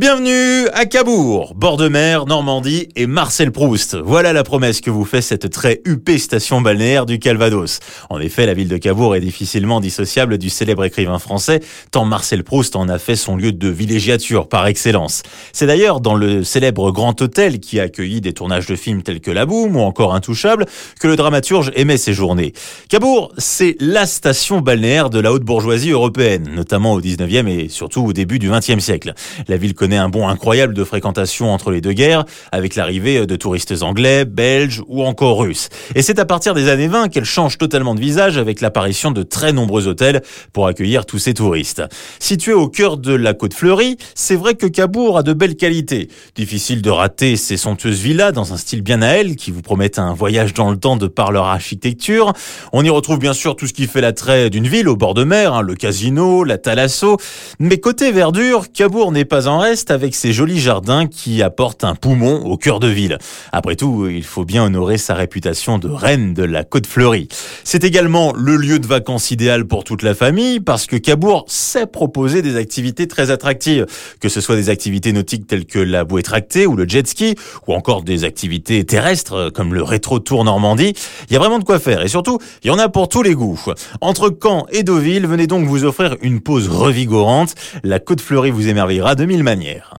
Bienvenue à Cabourg, bord de mer, Normandie et Marcel Proust. Voilà la promesse que vous fait cette très huppée station balnéaire du Calvados. En effet, la ville de Cabourg est difficilement dissociable du célèbre écrivain français, tant Marcel Proust en a fait son lieu de villégiature par excellence. C'est d'ailleurs dans le célèbre Grand Hôtel qui a accueilli des tournages de films tels que La Boum ou encore Intouchable que le dramaturge aimait séjourner. Cabourg, c'est la station balnéaire de la haute bourgeoisie européenne, notamment au 19e et surtout au début du 20e siècle. Un bond incroyable de fréquentation entre les deux guerres, avec l'arrivée de touristes anglais, belges ou encore russes. Et c'est à partir des années 20 qu'elle change totalement de visage avec l'apparition de très nombreux hôtels pour accueillir tous ces touristes. Situé au cœur de la côte fleurie, c'est vrai que Cabourg a de belles qualités. Difficile de rater ces somptueuses villas dans un style bien à elle qui vous promettent un voyage dans le temps de par leur architecture. On y retrouve bien sûr tout ce qui fait l'attrait d'une ville au bord de mer, hein, le casino, la thalasso. Mais côté verdure, Cabourg n'est pas en avec ses jolis jardins qui apportent un poumon au cœur de ville. Après tout, il faut bien honorer sa réputation de reine de la côte fleurie. C'est également le lieu de vacances idéal pour toute la famille parce que Cabourg sait proposer des activités très attractives, que ce soit des activités nautiques telles que la bouée tractée ou le jet ski ou encore des activités terrestres comme le rétro tour Normandie. Il y a vraiment de quoi faire et surtout, il y en a pour tous les goûts. Entre Caen et Deauville, venez donc vous offrir une pause revigorante. La côte fleurie vous émerveillera de mille manières manière.